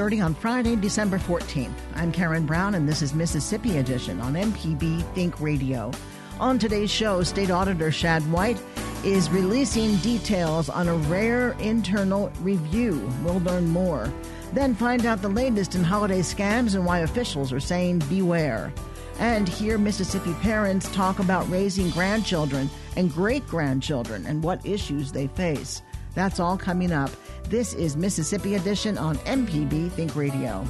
30 on Friday, December 14th. I'm Karen Brown, and this is Mississippi Edition on MPB Think Radio. On today's show, State Auditor Shad White is releasing details on a rare internal review. We'll learn more. Then find out the latest in holiday scams and why officials are saying beware. And hear Mississippi parents talk about raising grandchildren and great grandchildren and what issues they face. That's all coming up. This is Mississippi Edition on MPB Think Radio.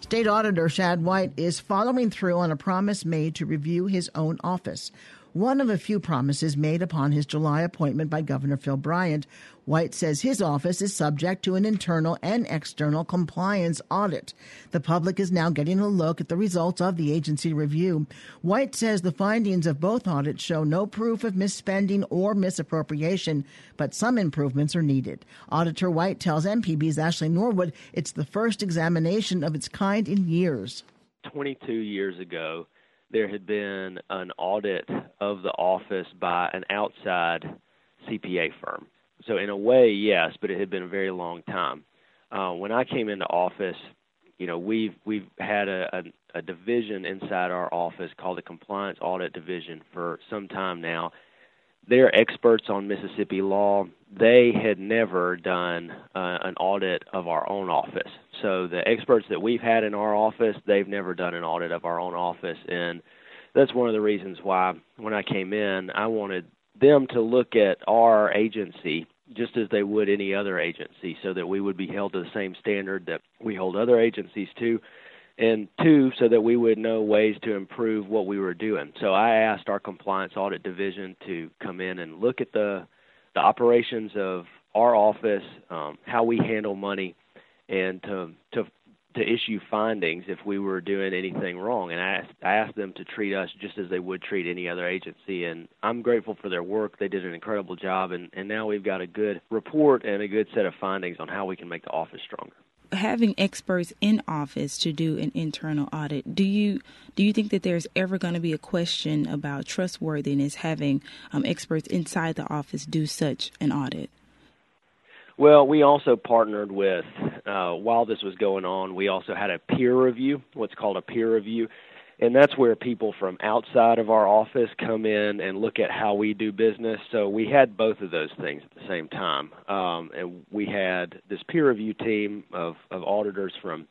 State Auditor Shad White is following through on a promise made to review his own office one of a few promises made upon his July appointment by Governor Phil Bryant. White says his office is subject to an internal and external compliance audit. The public is now getting a look at the results of the agency review. White says the findings of both audits show no proof of misspending or misappropriation, but some improvements are needed. Auditor White tells MPB's Ashley Norwood it's the first examination of its kind in years. 22 years ago, there had been an audit of the office by an outside CPA firm. So in a way, yes, but it had been a very long time. Uh, when I came into office, you know, we've we've had a, a, a division inside our office called the Compliance Audit Division for some time now. They're experts on Mississippi law. They had never done uh, an audit of our own office. So the experts that we've had in our office, they've never done an audit of our own office, and that's one of the reasons why when I came in, I wanted them to look at our agency just as they would any other agency, so that we would be held to the same standard that we hold other agencies to and two, so that we would know ways to improve what we were doing. So I asked our compliance audit division to come in and look at the the operations of our office, um, how we handle money, and to to to issue findings if we were doing anything wrong. And I asked, I asked them to treat us just as they would treat any other agency. And I'm grateful for their work. They did an incredible job. And, and now we've got a good report and a good set of findings on how we can make the office stronger having experts in office to do an internal audit, do you do you think that there's ever going to be a question about trustworthiness having um, experts inside the office do such an audit? Well, we also partnered with, uh, while this was going on, we also had a peer review, what's called a peer review. And that's where people from outside of our office come in and look at how we do business. So we had both of those things at the same time, um, and we had this peer review team of, of auditors from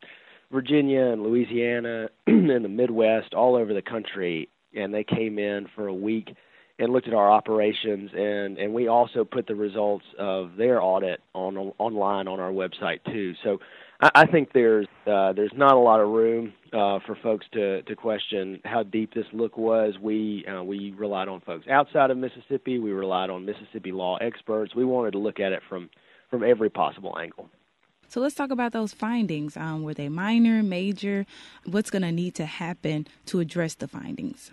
Virginia and Louisiana and the Midwest, all over the country, and they came in for a week and looked at our operations and and we also put the results of their audit on online on our website too. So I, think there's uh, there's not a lot of room uh, for folks to to question how deep this look was. We uh, we relied on folks outside of Mississippi. We relied on Mississippi law experts. We wanted to look at it from from every possible angle. So let's talk about those findings. Um, were they minor, major? What's going to need to happen to address the findings?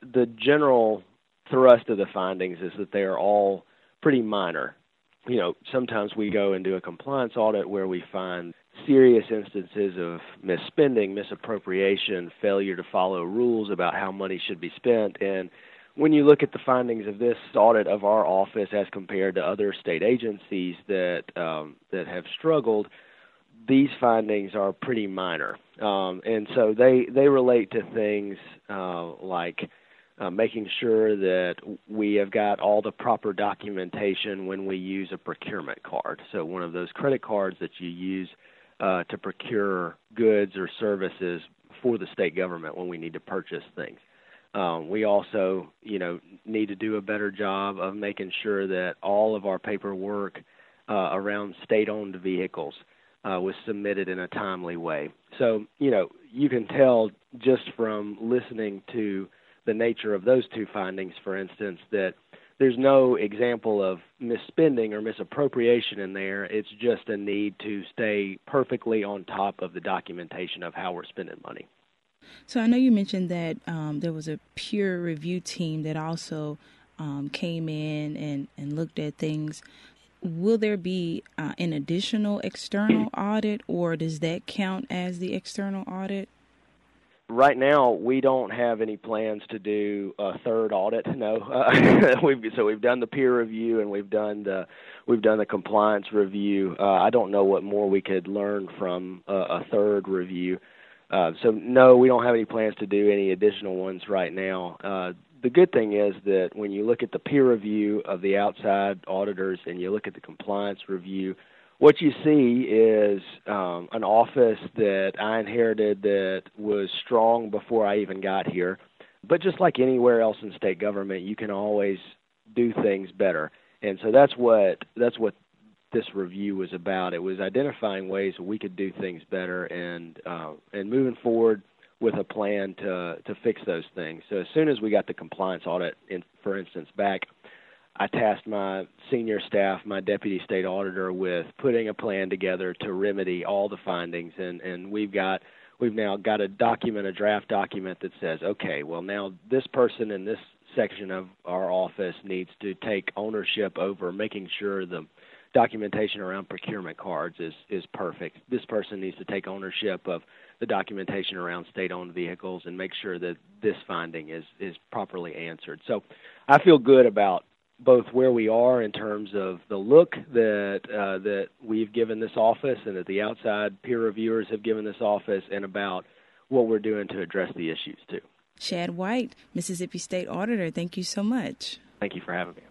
The general thrust of the findings is that they are all pretty minor you know, sometimes we go and do a compliance audit where we find serious instances of misspending, misappropriation, failure to follow rules about how money should be spent. And when you look at the findings of this audit of our office as compared to other state agencies that um, that have struggled, these findings are pretty minor, um, and so they they relate to things uh, like uh, making sure that we have got all the proper documentation when we use a procurement card. So, one of those credit cards that you use uh, to procure goods or services for the state government when we need to purchase things. Um, we also, you know, need to do a better job of making sure that all of our paperwork uh, around state-owned vehicles uh, was submitted in a timely way. So, you know, you can tell just from listening to the nature of those two findings, for instance, that there's no example of misspending or misappropriation in there. It's just a need to stay perfectly on top of the documentation of how we're spending money. So I know you mentioned that um, there was a peer review team that also um, came in and, and looked at things. Will there be uh, an additional external audit, or does that count as the external audit? Right now we don't have any plans to do a third audit. No, uh, we've so we've done the peer review and we've done the we've done the compliance review. Uh, I don't know what more we could learn from a, a third review. Uh, so no, we don't have any plans to do any additional ones right now. Uh, the good thing is that when you look at the peer review of the outside auditors and you look at the compliance review, what you see is um, an office that I inherited that was strong before I even got here. But just like anywhere else in state government, you can always do things better. And so that's what that's what this review was about. It was identifying ways we could do things better and uh, and moving forward with a plan to to fix those things. So as soon as we got the compliance audit, in, for instance, back, I tasked my senior staff, my deputy state auditor, with putting a plan together to remedy all the findings, and and we've got we've now got a document, a draft document that says, okay, well now this person in this section of our office needs to take ownership over making sure the documentation around procurement cards is is perfect. This person needs to take ownership of the documentation around state-owned vehicles and make sure that this finding is is properly answered. So, I feel good about both where we are in terms of the look that uh, that we've given this office and that the outside peer reviewers have given this office, and about what we're doing to address the issues too. Shad White, Mississippi State Auditor, thank you so much. Thank you for having me.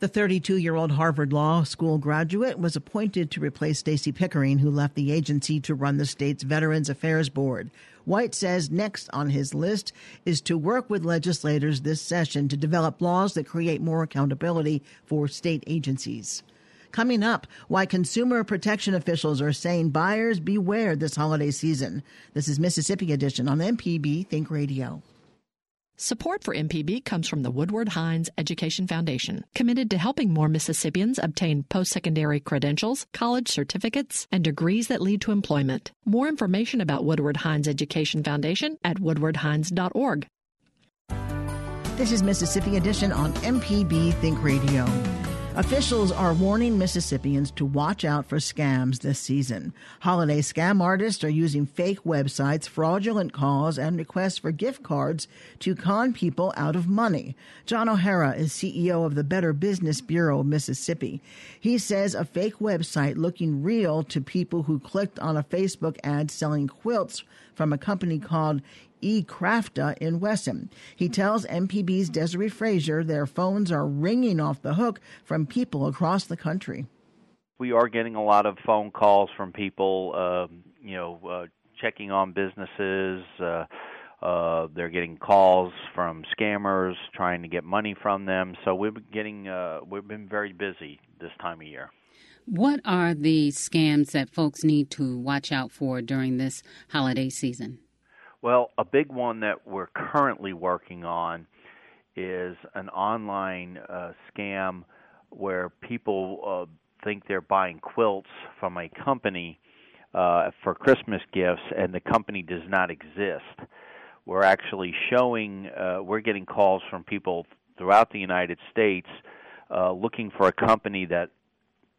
The 32 year old Harvard Law School graduate was appointed to replace Stacey Pickering, who left the agency to run the state's Veterans Affairs Board. White says next on his list is to work with legislators this session to develop laws that create more accountability for state agencies. Coming up, why consumer protection officials are saying buyers beware this holiday season. This is Mississippi Edition on MPB Think Radio. Support for MPB comes from the Woodward Hines Education Foundation, committed to helping more Mississippians obtain post secondary credentials, college certificates, and degrees that lead to employment. More information about Woodward Hines Education Foundation at woodwardhines.org. This is Mississippi Edition on MPB Think Radio. Officials are warning Mississippians to watch out for scams this season. Holiday scam artists are using fake websites, fraudulent calls, and requests for gift cards to con people out of money. John O'Hara is CEO of the Better Business Bureau of Mississippi. He says a fake website looking real to people who clicked on a Facebook ad selling quilts from a company called eCrafta in Wesson. He tells MPB's Desiree Frazier their phones are ringing off the hook from people across the country. We are getting a lot of phone calls from people, um, you know, uh, checking on businesses. Uh, uh, they're getting calls from scammers trying to get money from them. So we've been getting, uh, we've been very busy this time of year. What are the scams that folks need to watch out for during this holiday season? Well, a big one that we're currently working on is an online uh, scam where people uh, think they're buying quilts from a company uh, for Christmas gifts, and the company does not exist. We're actually showing, uh, we're getting calls from people throughout the United States uh, looking for a company that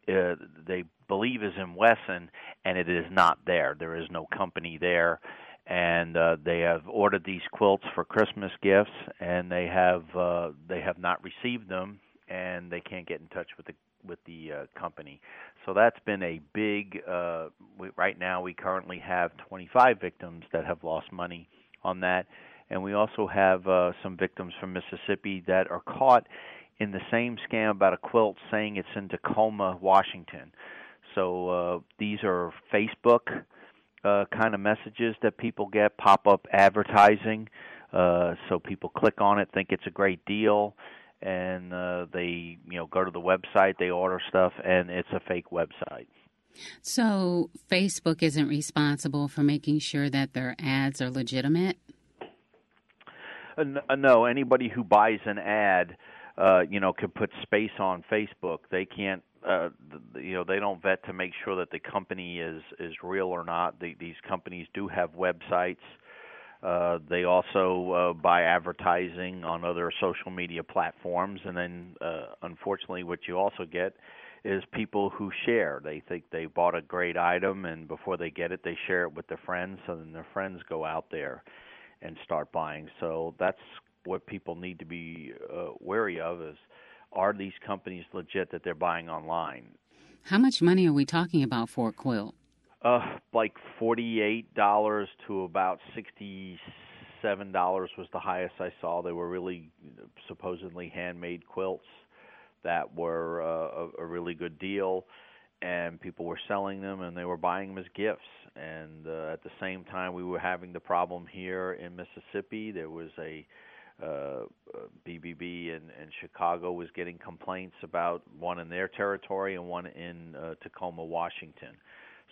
uh, they believe is in Wesson, and it is not there. There is no company there and uh, they have ordered these quilts for Christmas gifts, and they have uh, they have not received them, and they can't get in touch with the with the uh, company. So that's been a big. Uh, we, right now, we currently have 25 victims that have lost money on that, and we also have uh, some victims from Mississippi that are caught in the same scam about a quilt, saying it's in Tacoma, Washington. So uh, these are Facebook uh, kind of messages that people get, pop up advertising. Uh, so people click on it, think it's a great deal, and uh, they you know go to the website, they order stuff, and it's a fake website. So Facebook isn't responsible for making sure that their ads are legitimate. Uh, uh no, anybody who buys an ad, uh, you know, can put space on Facebook. They can't uh, you know they don't vet to make sure that the company is is real or not. The, these companies do have websites. Uh, they also uh, buy advertising on other social media platforms, and then uh, unfortunately, what you also get is people who share. They think they bought a great item, and before they get it, they share it with their friends, and then their friends go out there and start buying. So that's what people need to be uh, wary of is are these companies legit that they're buying online? How much money are we talking about for a quilt? Uh, like forty-eight dollars to about sixty-seven dollars was the highest I saw. They were really supposedly handmade quilts that were uh, a, a really good deal, and people were selling them and they were buying them as gifts. And uh, at the same time, we were having the problem here in Mississippi. There was a uh, BBB in, in Chicago was getting complaints about one in their territory and one in uh, Tacoma, Washington.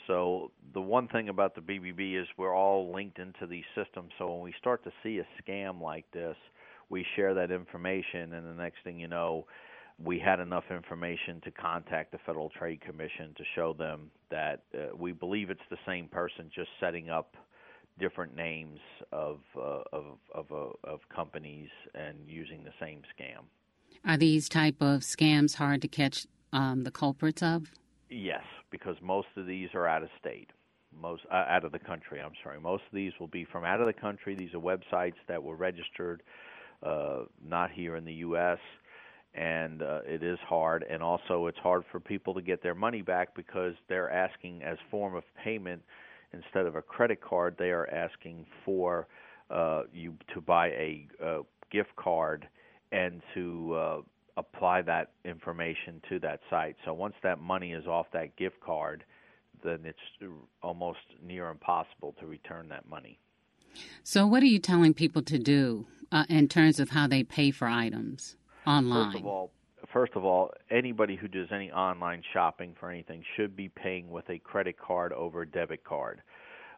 So the one thing about the BBB is we're all linked into these systems. So when we start to see a scam like this, we share that information, and the next thing you know, we had enough information to contact the Federal Trade Commission to show them that uh, we believe it's the same person, just setting up different names of uh, of of, uh, of companies and using the same scam. Are these type of scams hard to catch um, the culprits of? Yes, because most of these are out of state, most uh, out of the country. I'm sorry, most of these will be from out of the country. These are websites that were registered, uh, not here in the U.S. And uh, it is hard, and also it's hard for people to get their money back because they're asking as form of payment instead of a credit card, they are asking for uh, you to buy a, a gift card and to uh, apply that information to that site. So once that money is off that gift card, then it's almost near impossible to return that money. So, what are you telling people to do uh, in terms of how they pay for items online? First of all, first of all, anybody who does any online shopping for anything should be paying with a credit card over a debit card.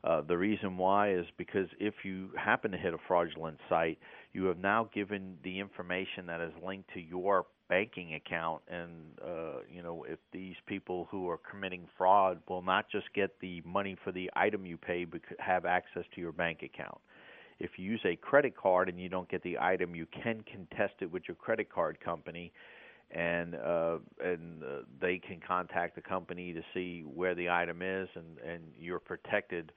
Uh, the reason why is because if you happen to hit a fraudulent site, you have now given the information that is linked to your banking account, and uh, you know if these people who are committing fraud will not just get the money for the item you pay, but have access to your bank account. If you use a credit card and you don't get the item, you can contest it with your credit card company and uh, and uh, they can contact the company to see where the item is, and and you're protected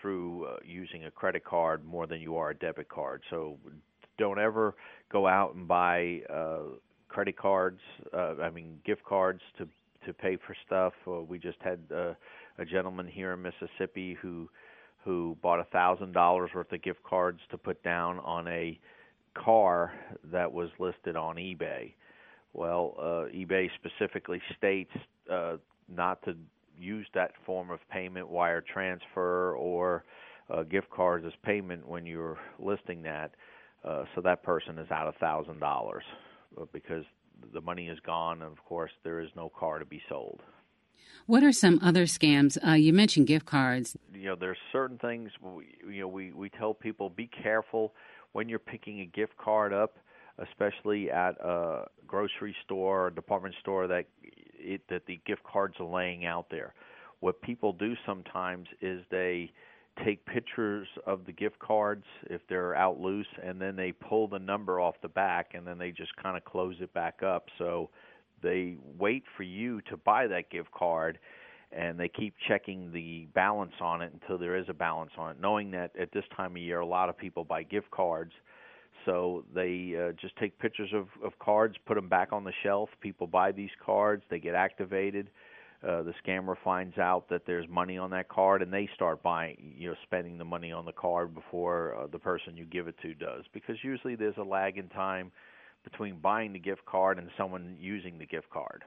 through uh, using a credit card more than you are a debit card. So don't ever go out and buy uh, credit cards. Uh, I mean gift cards to to pay for stuff. Uh, we just had uh, a gentleman here in Mississippi who who bought a thousand dollars worth of gift cards to put down on a car that was listed on eBay well, uh, eBay specifically states uh, not to use that form of payment, wire transfer, or uh, gift cards as payment when you're listing that. Uh, so that person is out a thousand dollars uh, because the money is gone, and of course there is no car to be sold. What are some other scams? Uh, you mentioned gift cards. You know, there's certain things. We, you know, we we tell people be careful when you're picking a gift card up especially at a grocery store or department store that it, that the gift cards are laying out there. What people do sometimes is they take pictures of the gift cards if they're out loose and then they pull the number off the back and then they just kind of close it back up so they wait for you to buy that gift card and they keep checking the balance on it until there is a balance on it knowing that at this time of year a lot of people buy gift cards so they uh, just take pictures of, of cards, put them back on the shelf. People buy these cards, they get activated. Uh, the scammer finds out that there's money on that card, and they start buying, you know, spending the money on the card before uh, the person you give it to does. Because usually there's a lag in time between buying the gift card and someone using the gift card.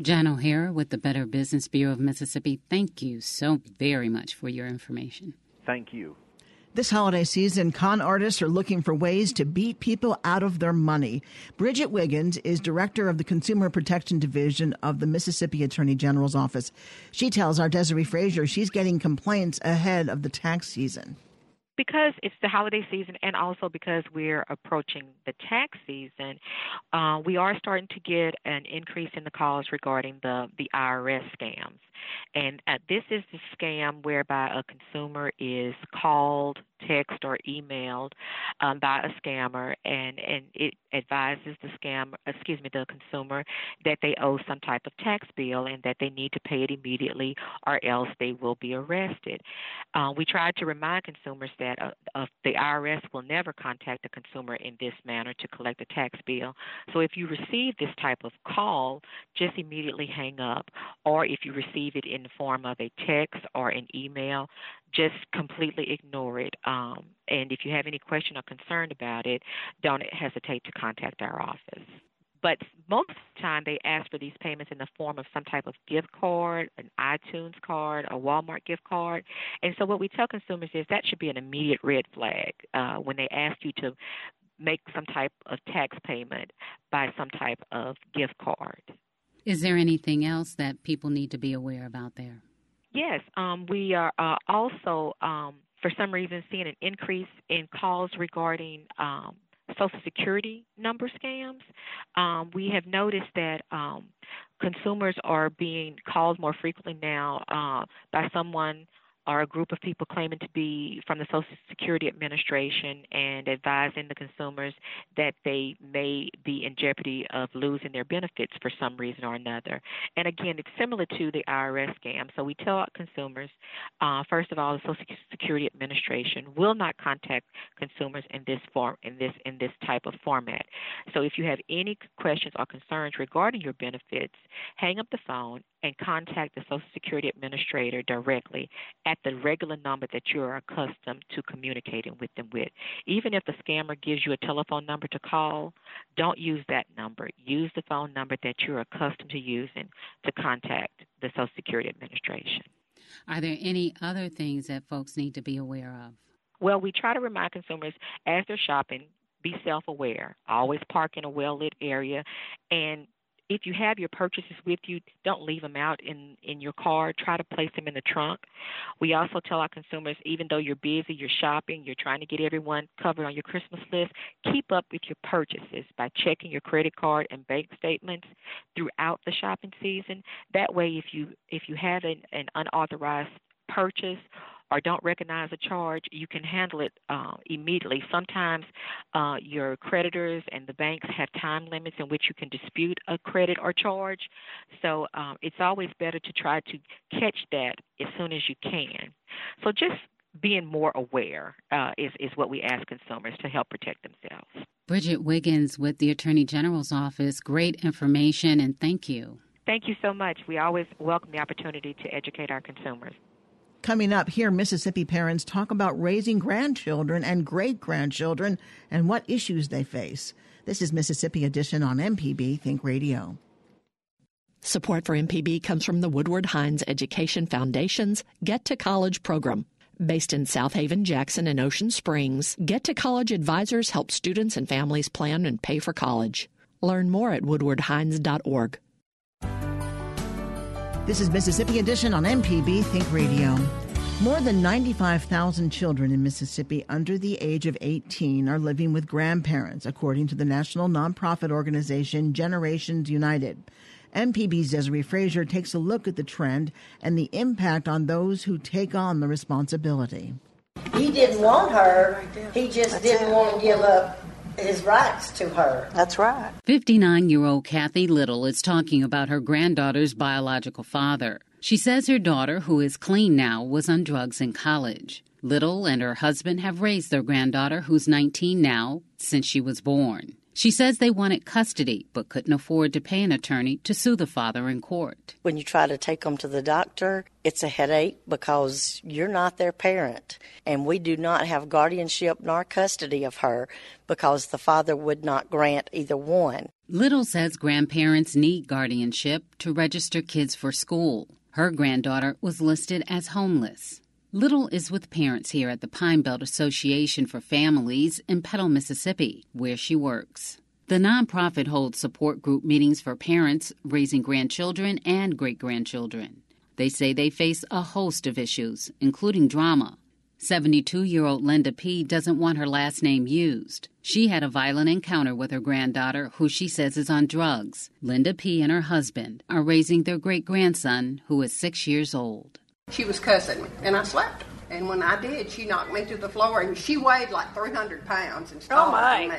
John O'Hara with the Better Business Bureau of Mississippi, thank you so very much for your information. Thank you. This holiday season, con artists are looking for ways to beat people out of their money. Bridget Wiggins is director of the Consumer Protection Division of the Mississippi Attorney General's Office. She tells our Desiree Frazier she's getting complaints ahead of the tax season because it's the holiday season and also because we're approaching the tax season, uh, we are starting to get an increase in the calls regarding the, the IRS scams. And uh, this is the scam whereby a consumer is called text or emailed um, by a scammer, and and it advises the scam, excuse me, the consumer that they owe some type of tax bill and that they need to pay it immediately, or else they will be arrested. Uh, we tried to remind consumers that uh, uh, the IRS will never contact the consumer in this manner to collect a tax bill. So if you receive this type of call, just immediately hang up, or if you receive it in the form of a text or an email, just completely ignore it. Um, and if you have any question or concern about it, don't hesitate to contact our office. But most of the time, they ask for these payments in the form of some type of gift card, an iTunes card, a Walmart gift card. And so, what we tell consumers is that should be an immediate red flag uh, when they ask you to make some type of tax payment by some type of gift card. Is there anything else that people need to be aware about there? Yes, um, we are uh, also, um, for some reason, seeing an increase in calls regarding um, Social Security number scams. Um, we have noticed that um, consumers are being called more frequently now uh, by someone are a group of people claiming to be from the Social Security Administration and advising the consumers that they may be in jeopardy of losing their benefits for some reason or another. And again, it's similar to the IRS scam. So we tell consumers, uh, first of all, the Social Security Administration will not contact consumers in this form, in this in this type of format. So if you have any questions or concerns regarding your benefits, hang up the phone and contact the Social Security Administrator directly at the regular number that you're accustomed to communicating with them with. Even if the scammer gives you a telephone number to call, don't use that number. Use the phone number that you're accustomed to using to contact the Social Security Administration. Are there any other things that folks need to be aware of? Well, we try to remind consumers as they're shopping, be self aware. Always park in a well lit area and if you have your purchases with you, don't leave them out in in your car. Try to place them in the trunk. We also tell our consumers, even though you're busy, you're shopping, you're trying to get everyone covered on your Christmas list, keep up with your purchases by checking your credit card and bank statements throughout the shopping season. That way, if you if you have an, an unauthorized purchase or don't recognize a charge, you can handle it uh, immediately. Sometimes uh, your creditors and the banks have time limits in which you can dispute a credit or charge. So um, it's always better to try to catch that as soon as you can. So just being more aware uh, is, is what we ask consumers to help protect themselves. Bridget Wiggins with the Attorney General's Office. Great information and thank you. Thank you so much. We always welcome the opportunity to educate our consumers. Coming up here, Mississippi parents talk about raising grandchildren and great grandchildren and what issues they face. This is Mississippi Edition on MPB Think Radio. Support for MPB comes from the Woodward Hines Education Foundation's Get to College program. Based in Southaven, Jackson, and Ocean Springs, Get to College advisors help students and families plan and pay for college. Learn more at woodwardhines.org. This is Mississippi Edition on MPB Think Radio. More than 95,000 children in Mississippi under the age of 18 are living with grandparents, according to the national nonprofit organization Generations United. MPB's Desiree Frazier takes a look at the trend and the impact on those who take on the responsibility. He didn't want her, he just didn't want to give up his rights to her. That's right. 59 year old Kathy Little is talking about her granddaughter's biological father. She says her daughter, who is clean now, was on drugs in college. Little and her husband have raised their granddaughter, who's 19 now, since she was born. She says they wanted custody but couldn't afford to pay an attorney to sue the father in court. When you try to take them to the doctor, it's a headache because you're not their parent. And we do not have guardianship nor custody of her because the father would not grant either one. Little says grandparents need guardianship to register kids for school. Her granddaughter was listed as homeless. Little is with parents here at the Pine Belt Association for Families in Petal, Mississippi, where she works. The nonprofit holds support group meetings for parents raising grandchildren and great grandchildren. They say they face a host of issues, including drama. 72 year old Linda P. doesn't want her last name used. She had a violent encounter with her granddaughter, who she says is on drugs. Linda P. and her husband are raising their great grandson, who is six years old. She was cussing me, and I slapped her. And when I did, she knocked me to the floor, and she weighed like 300 pounds and oh my. me.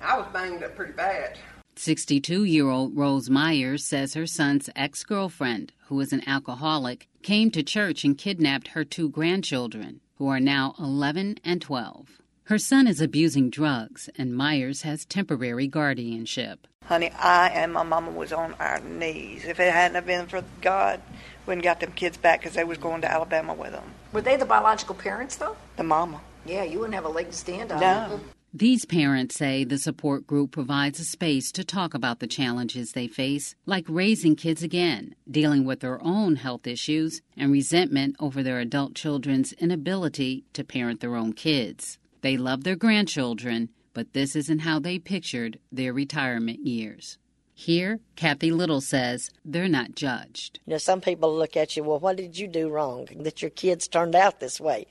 I was banged up pretty bad. 62 year old Rose Myers says her son's ex girlfriend, who is an alcoholic, came to church and kidnapped her two grandchildren, who are now 11 and 12. Her son is abusing drugs, and Myers has temporary guardianship. Honey, I and my mama was on our knees. If it hadn't have been for God, we wouldn't got them kids back because they was going to Alabama with them. Were they the biological parents, though? The mama. Yeah, you wouldn't have a leg to stand on. No. These parents say the support group provides a space to talk about the challenges they face, like raising kids again, dealing with their own health issues, and resentment over their adult children's inability to parent their own kids. They love their grandchildren, but this isn't how they pictured their retirement years. Here, Kathy Little says they're not judged. You know, some people look at you, well, what did you do wrong that your kids turned out this way?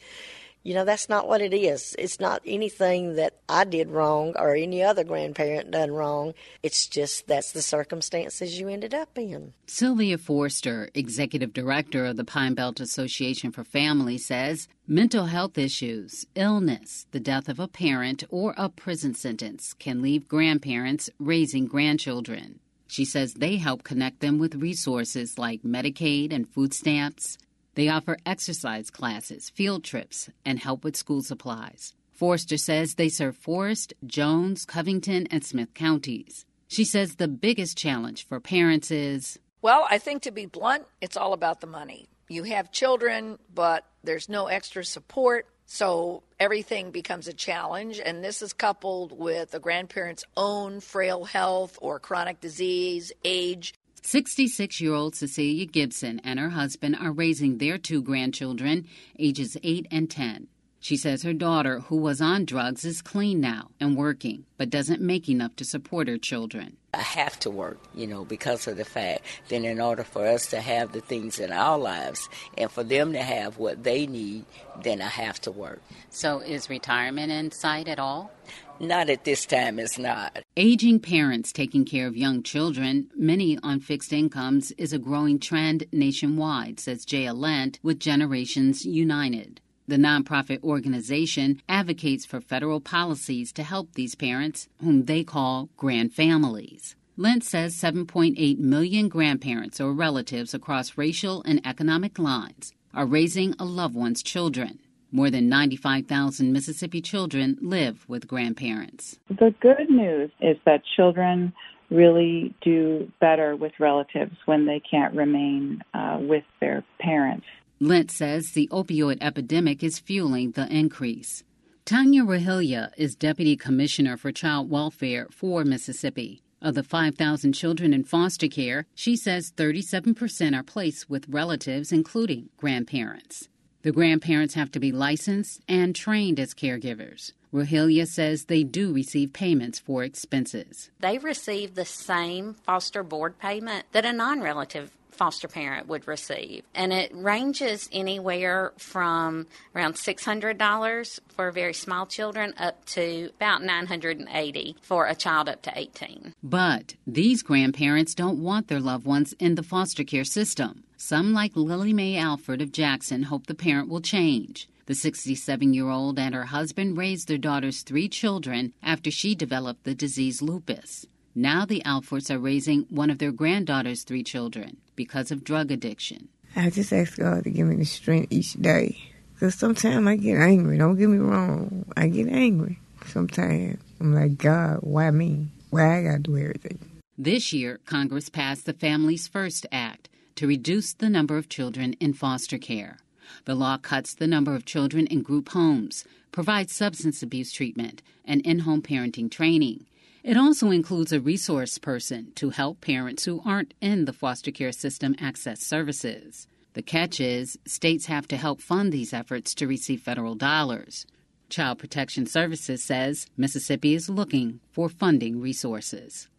You know, that's not what it is. It's not anything that I did wrong or any other grandparent done wrong. It's just that's the circumstances you ended up in. Sylvia Forster, executive director of the Pine Belt Association for Families, says mental health issues, illness, the death of a parent, or a prison sentence can leave grandparents raising grandchildren. She says they help connect them with resources like Medicaid and food stamps, they offer exercise classes, field trips, and help with school supplies. Forster says they serve Forrest, Jones, Covington, and Smith counties. She says the biggest challenge for parents is Well, I think to be blunt, it's all about the money. You have children, but there's no extra support, so everything becomes a challenge. And this is coupled with a grandparent's own frail health or chronic disease, age, 66 year old Cecilia Gibson and her husband are raising their two grandchildren, ages 8 and 10. She says her daughter, who was on drugs, is clean now and working, but doesn't make enough to support her children. I have to work, you know, because of the fact that in order for us to have the things in our lives and for them to have what they need, then I have to work. So, is retirement in sight at all? Not at this time, it's not. Aging parents taking care of young children, many on fixed incomes, is a growing trend nationwide, says Jaia Lent with Generations United. The nonprofit organization advocates for federal policies to help these parents, whom they call grand families. Lent says 7.8 million grandparents or relatives across racial and economic lines are raising a loved one's children. More than 95,000 Mississippi children live with grandparents. The good news is that children really do better with relatives when they can't remain uh, with their parents. Lent says the opioid epidemic is fueling the increase. Tanya Rogillio is Deputy Commissioner for Child Welfare for Mississippi. Of the 5,000 children in foster care, she says 37% are placed with relatives, including grandparents. The grandparents have to be licensed and trained as caregivers. Rogillio says they do receive payments for expenses. They receive the same foster board payment that a non relative foster parent would receive. And it ranges anywhere from around $600 for very small children up to about 980 for a child up to 18. But these grandparents don't want their loved ones in the foster care system. Some, like Lily Mae Alford of Jackson, hope the parent will change. The 67 year old and her husband raised their daughter's three children after she developed the disease lupus. Now the Alfords are raising one of their granddaughter's three children because of drug addiction. I just ask God to give me the strength each day. Because sometimes I get angry. Don't get me wrong. I get angry sometimes. I'm like, God, why me? Why I got to do everything? This year, Congress passed the Families First Act to reduce the number of children in foster care. The law cuts the number of children in group homes, provides substance abuse treatment, and in home parenting training. It also includes a resource person to help parents who aren't in the foster care system access services. The catch is states have to help fund these efforts to receive federal dollars. Child Protection Services says Mississippi is looking for funding resources.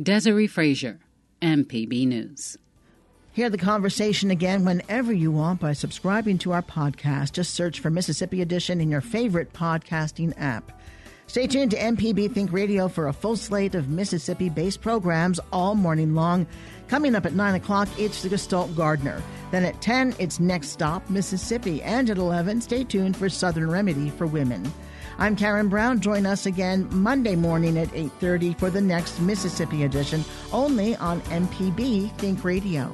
Desiree Frazier, MPB News. Hear the conversation again whenever you want by subscribing to our podcast. Just search for Mississippi Edition in your favorite podcasting app. Stay tuned to MPB Think Radio for a full slate of Mississippi based programs all morning long. Coming up at 9 o'clock, it's the Gestalt Gardener. Then at 10, it's Next Stop, Mississippi. And at 11, stay tuned for Southern Remedy for Women. I'm Karen Brown. Join us again Monday morning at 8.30 for the next Mississippi edition, only on MPB Think Radio.